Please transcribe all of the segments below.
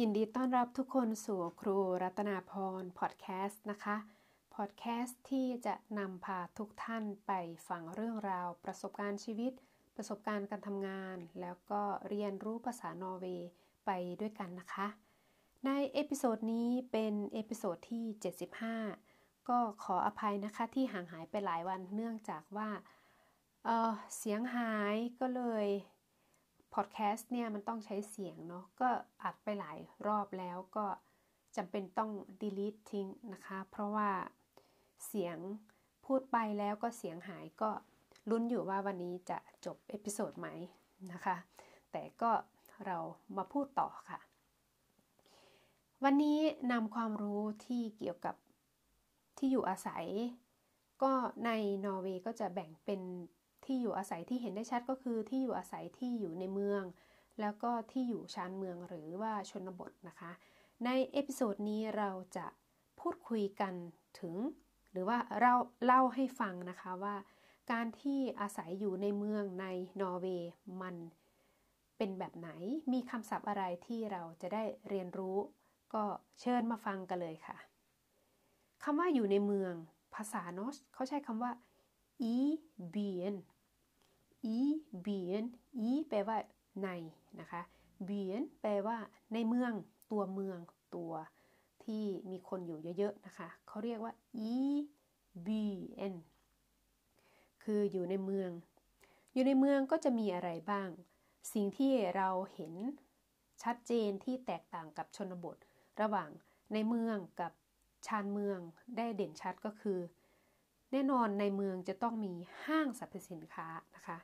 ยินดีต้อนรับทุกคนสู่ครูรัตนาพรพอดแคสต์นะคะ พอดแคสต์ที่จะนำพาทุกท่านไปฟังเรื่องราว ประสบการณ์ชีวิต ประสบการณ์การทำงาน แล้วก็เรียนรู้ภาษานอร์เวย์ไปด้วยกันนะคะ ใน episode นี้เป็น episode ที่ 75 ก็ขออภัยนะคะที่ห่างหายไปหลายวันเนื่องจากว่าเสียงหายก็เลย พอดแคสต์เนี่ยมันต้องใช้เสียงเนาะก็อัดไปหลายรอบแล้วก็จำเป็นต้อง delete ทิ้งนะคะ เพราะว่าเสียงพูดไปแล้วก็เสียงหายก็ลุ้นอยู่ว่าวันนี้จะจบ episode ไหมนะคะ แต่ก็เรามาพูดต่อค่ะ วันนี้นำความรู้ที่เกี่ยวกับที่อยู่อาศัย ก็ในนอร์เวย์ก็จะแบ่งเป็น ที่อยู่อาศัยที่เห็นได้ชัดก็คือที่อยู่อาศัยที่อยู่ในเมือง แล้วก็ที่อยู่ชานเมืองหรือว่าชนบทนะคะ ใน episode นี้เราจะพูดคุยกันถึง หรือว่าเราเล่าให้ฟังนะคะว่า การที่อาศัยอยู่ในเมืองในนอร์เวย์มันเป็นแบบไหนมีคำศัพท์อะไรที่เราจะได้เรียนรู้ ก็เชิญมาฟังกันเลยค่ะคำว่าอยู่ในเมือง ภาษาโนสเขาใช้คำว่า i byen i byen i แปลว่าในนะคะ byen แปลว่าในเมือง ตัวเมือง ตัวที่มีคนอยู่เยอะๆนะคะเขาเรียกว่า i byen คืออยู่ในเมือง อยู่ในเมืองก็จะมีอะไรบ้าง สิ่งที่เราเห็นชัดเจนที่แตกต่างกับชนบท ระหว่างในเมืองกับชานเมืองได้เด่นชัดก็คือ แน่นอนในเมืองจะต้องมีห้างสรรพสินค้านะคะ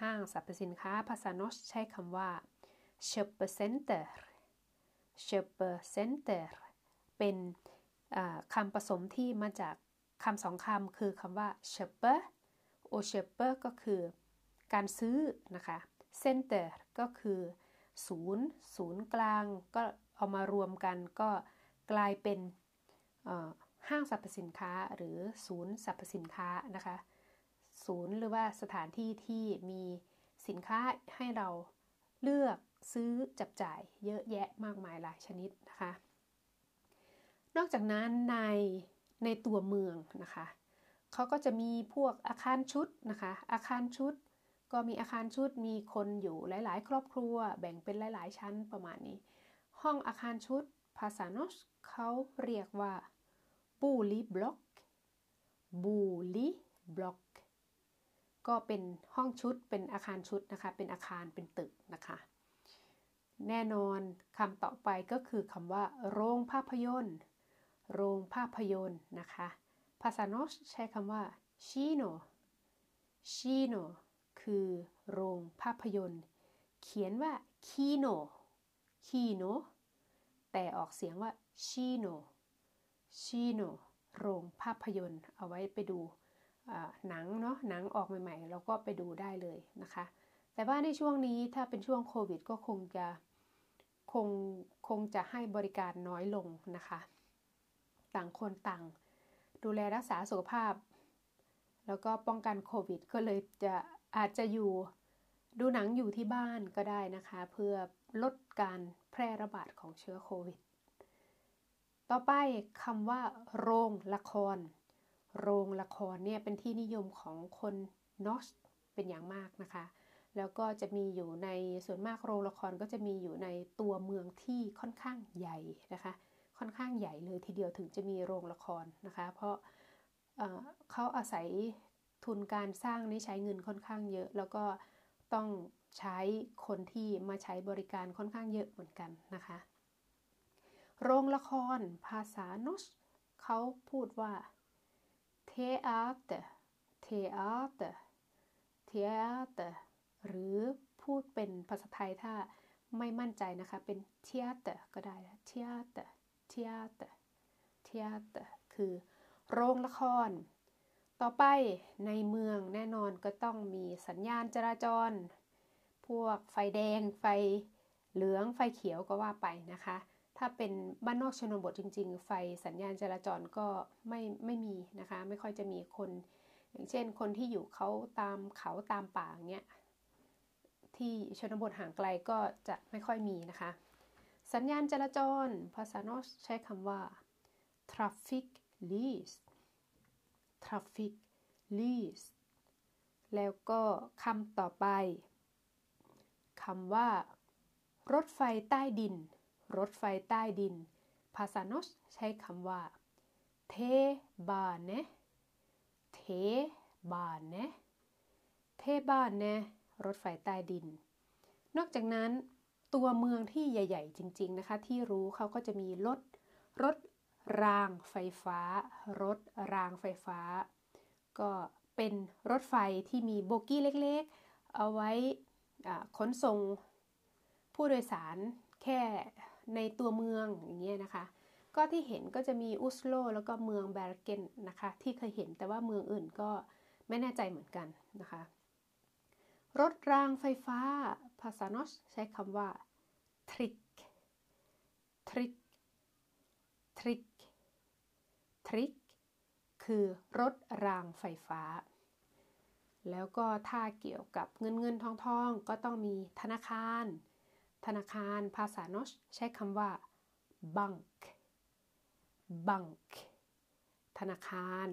ห้างสรรพสินค้าภาษาโนชใช้คำว่า s h o p p e r center s h o p p e r center เป็นคำผสมที่มาจากคำสองคำคือคำว่า s h o p p e r o s h o p p e r ก็คือการซื้อนะคะ center ก็คือศูนย์ศูนย์กลางก็เอามารวมกันก็กลายเป็น ห้างสรรพสินค้าหรือศูนย์สรรพสินค้านะคะ ศูนย์หรือว่าสถานที่ที่มีสินค้าให้เราเลือกซื้อจับจ่ายเยอะแยะมากมายหลายชนิดนะคะ นอกจากนั้นในในตัวเมืองนะคะเขาก็จะมีพวกอาคารชุดนะคะ อาคารชุด ก็มีอาคารชุดมีคนอยู่หลาย ๆ ครอบครัว แบ่งเป็นหลาย ๆ ชั้นประมาณนี้ ห้องอาคารชุดภาษาโนสเขาเรียกว่า boligblock boligblock ก็เป็นห้องชุดเป็นอาคารชุดนะคะ เป็นอาคารเป็นตึกนะคะ แน่นอนคำต่อไปก็คือคำว่า โรงภาพยนตร์ โรงภาพยนตร์นะคะ ภาษาโนสใช้คำว่าชิโนชิโนคือโรงภาพยนตร์ เขียนว่าคีโนคีโนแต่ออกเสียงว่าชิโน ชีโนโรงภาพยนตร์ เอาไว้ไปดูหนังเนาะหนังออกใหม่ๆเราก็ไปดูได้เลยนะคะ แต่ว่าในช่วงนี้ถ้าเป็นช่วงโควิด ก็คงจะคงคงจะให้บริการน้อยลงนะคะ ต่างคนต่าง ดูแลรักษาสุขภาพ แล้วก็ป้องกันโควิด ก็เลยจะอาจจะอยู่ดูหนังอยู่ที่บ้านก็ได้นะคะ เพื่อลดการแพร่ระบาดของเชื้อโควิด ต่อไปคำว่า โรงละคร โรงละครเนี่ยเป็นที่นิยมของคนนอสเป็นอย่างมากนะคะ แล้วก็จะมีอยู่ในส่วนมากโรงละครก็จะมีอยู่ในตัวเมืองที่ค่อนข้างใหญ่นะคะ ค่อนข้างใหญ่เลยทีเดียวถึงจะมีโรงละครนะคะ เพราะเขาอาศัยทุนการสร้างนี่ใช้เงินค่อนข้างเยอะ แล้วก็ต้องใช้คนที่มาใช้บริการค่อนข้างเยอะเหมือนกันนะคะ โรงละคร ภาษาโนสเขาพูดว่า theater theater theater หรือพูดเป็นภาษาไทยถ้าไม่มั่นใจนะคะ เป็น theater ก็ได้ theater theater theater คือโรงละคร ต่อไปในเมืองแน่นอนก็ต้องมีสัญญาณจราจร พวกไฟแดงไฟเหลืองไฟเขียวก็ว่าไปนะคะ ถ้าเป็นบ้านนอกชนบทจริง ๆ ไฟสัญญาณจราจรก็ไม่ไม่มีนะคะ ไม่ค่อยจะมีคน อย่างเช่น คนที่อยู่เขาตามเขาตามป่าเนี้ยที่ชนบทห่างไกลก็จะไม่ค่อยมีนะคะ สัญญาณจราจร ภาษานอสใช้คำว่า traffic lys traffic lys แล้วก็คำต่อไปคำว่า รถไฟใต้ดิน รถไฟใต้ดิน ภาษาโนสใช้คำว่าเทบาเนเทบาเนเทบาเนรถไฟใต้ดิน นอกจากนั้นตัวเมืองที่ใหญ่ ๆ จริง ๆ นะคะ ที่รู้เขาก็จะมีรถ รถรางไฟฟ้า รถรางไฟฟ้า ก็เป็นรถไฟที่มีโบกี้เล็กๆ เอาไว้ขนส่งผู้โดยสารแค่ ในตัวเมืองอย่างเงี้ยนะคะ ก็ที่เห็นก็จะมีอุสโลแล้วก็เมืองแบรเกนนะคะ ที่เคยเห็นแต่ว่าเมืองอื่นก็ไม่แน่ใจเหมือนกันนะคะ รถรางไฟฟ้าภาษานอสใช้คำว่าทริกทริกทริกทริกคือรถรางไฟฟ้า แล้วก็ถ้าเกี่ยวกับเงินเงินทองทองก็ต้องมีธนาคาร ธนาคารภาษานอสใช้คำว่า bank bank ธนาคาร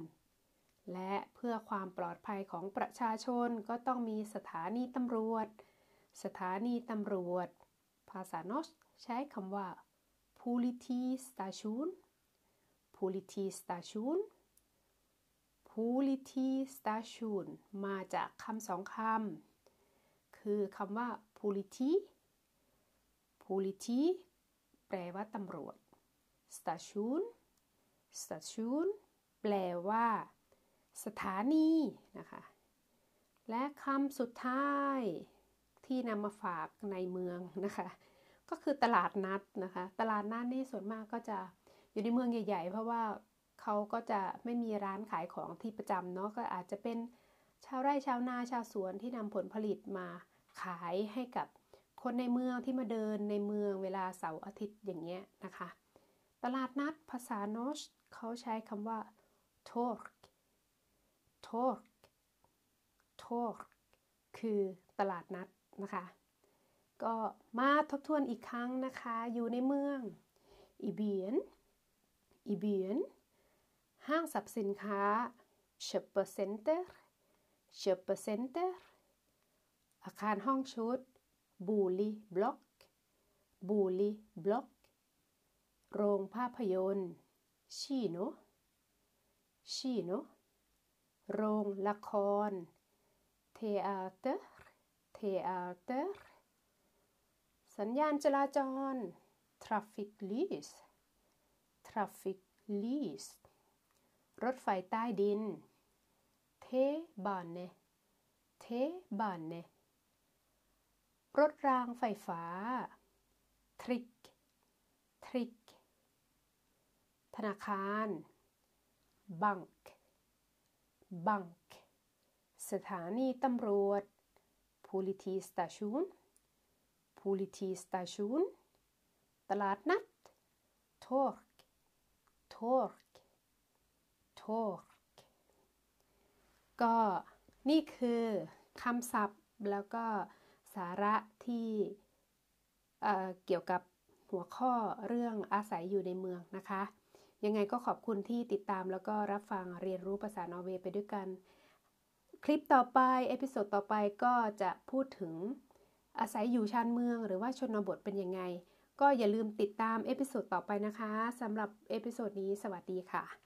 และเพื่อความปลอดภัยของประชาชนก็ต้องมีสถานีตำรวจ สถานีตำรวจ ภาษานอสใช้คำว่า politistation politistation politistation มาจากคำสองคำ คือคำว่า politi politi แปลว่าตำรวจ station station แปลว่า สถานีนะคะ และคำสุดท้ายที่นำมาฝากในเมืองนะคะ ก็คือตลาดนัดนะคะ ตลาดนัดนี่ส่วนมากก็จะอยู่ในเมืองใหญ่ ๆ เพราะว่าเขาก็จะไม่มีร้านขายของที่ประจำเนาะก็อาจจะเป็นชาวไร่ชาวนาชาวสวนที่นำผลผลิตมาขายให้กับ คนในเมืองที่มาเดินในเมืองเวลาเสาร์อาทิตย์อย่างเงี้ยนะคะ ตลาดนัดภาษาโนชเขาใช้คำว่า tork tork tork คือตลาดนัดนะคะ ก็มาทบทวนอีกครั้งนะคะ อยู่ในเมืองอีเบียนอีเบียนห้างสรรพสินค้า Shopper Center Shopper Center อาคารห้องชุด บูลีบล็อกบูลีบล็อกโรงภาพยนตร์kino kino โรงละคร teater teater สัญญาณจราจร trafikklys trafikklys รถไฟใต้ดิน T-bane T-bane รถรางไฟฟ้า ทริก ทริก ธนาคาร บังค์ บังค์ สถานีตำรวจ politistation politistation ตลาดนัด tork tork tork ก็นี่คือคำศัพท์แล้วก็ สาระที่เกี่ยวกับหัวข้อเรื่องอาศัยอยู่ในเมืองนะคะ ยังไงก็ขอบคุณที่ติดตามแล้วก็รับฟังเรียนรู้ภาษานอร์เวย์ไปด้วยกัน คลิปต่อไป episode ต่อไปก็จะพูดถึงอาศัยอยู่ชานเมืองหรือว่าชนบทเป็นยังไง ก็อย่าลืมติดตาม episode ต่อไปนะคะสำหรับ episode นี้สวัสดีค่ะ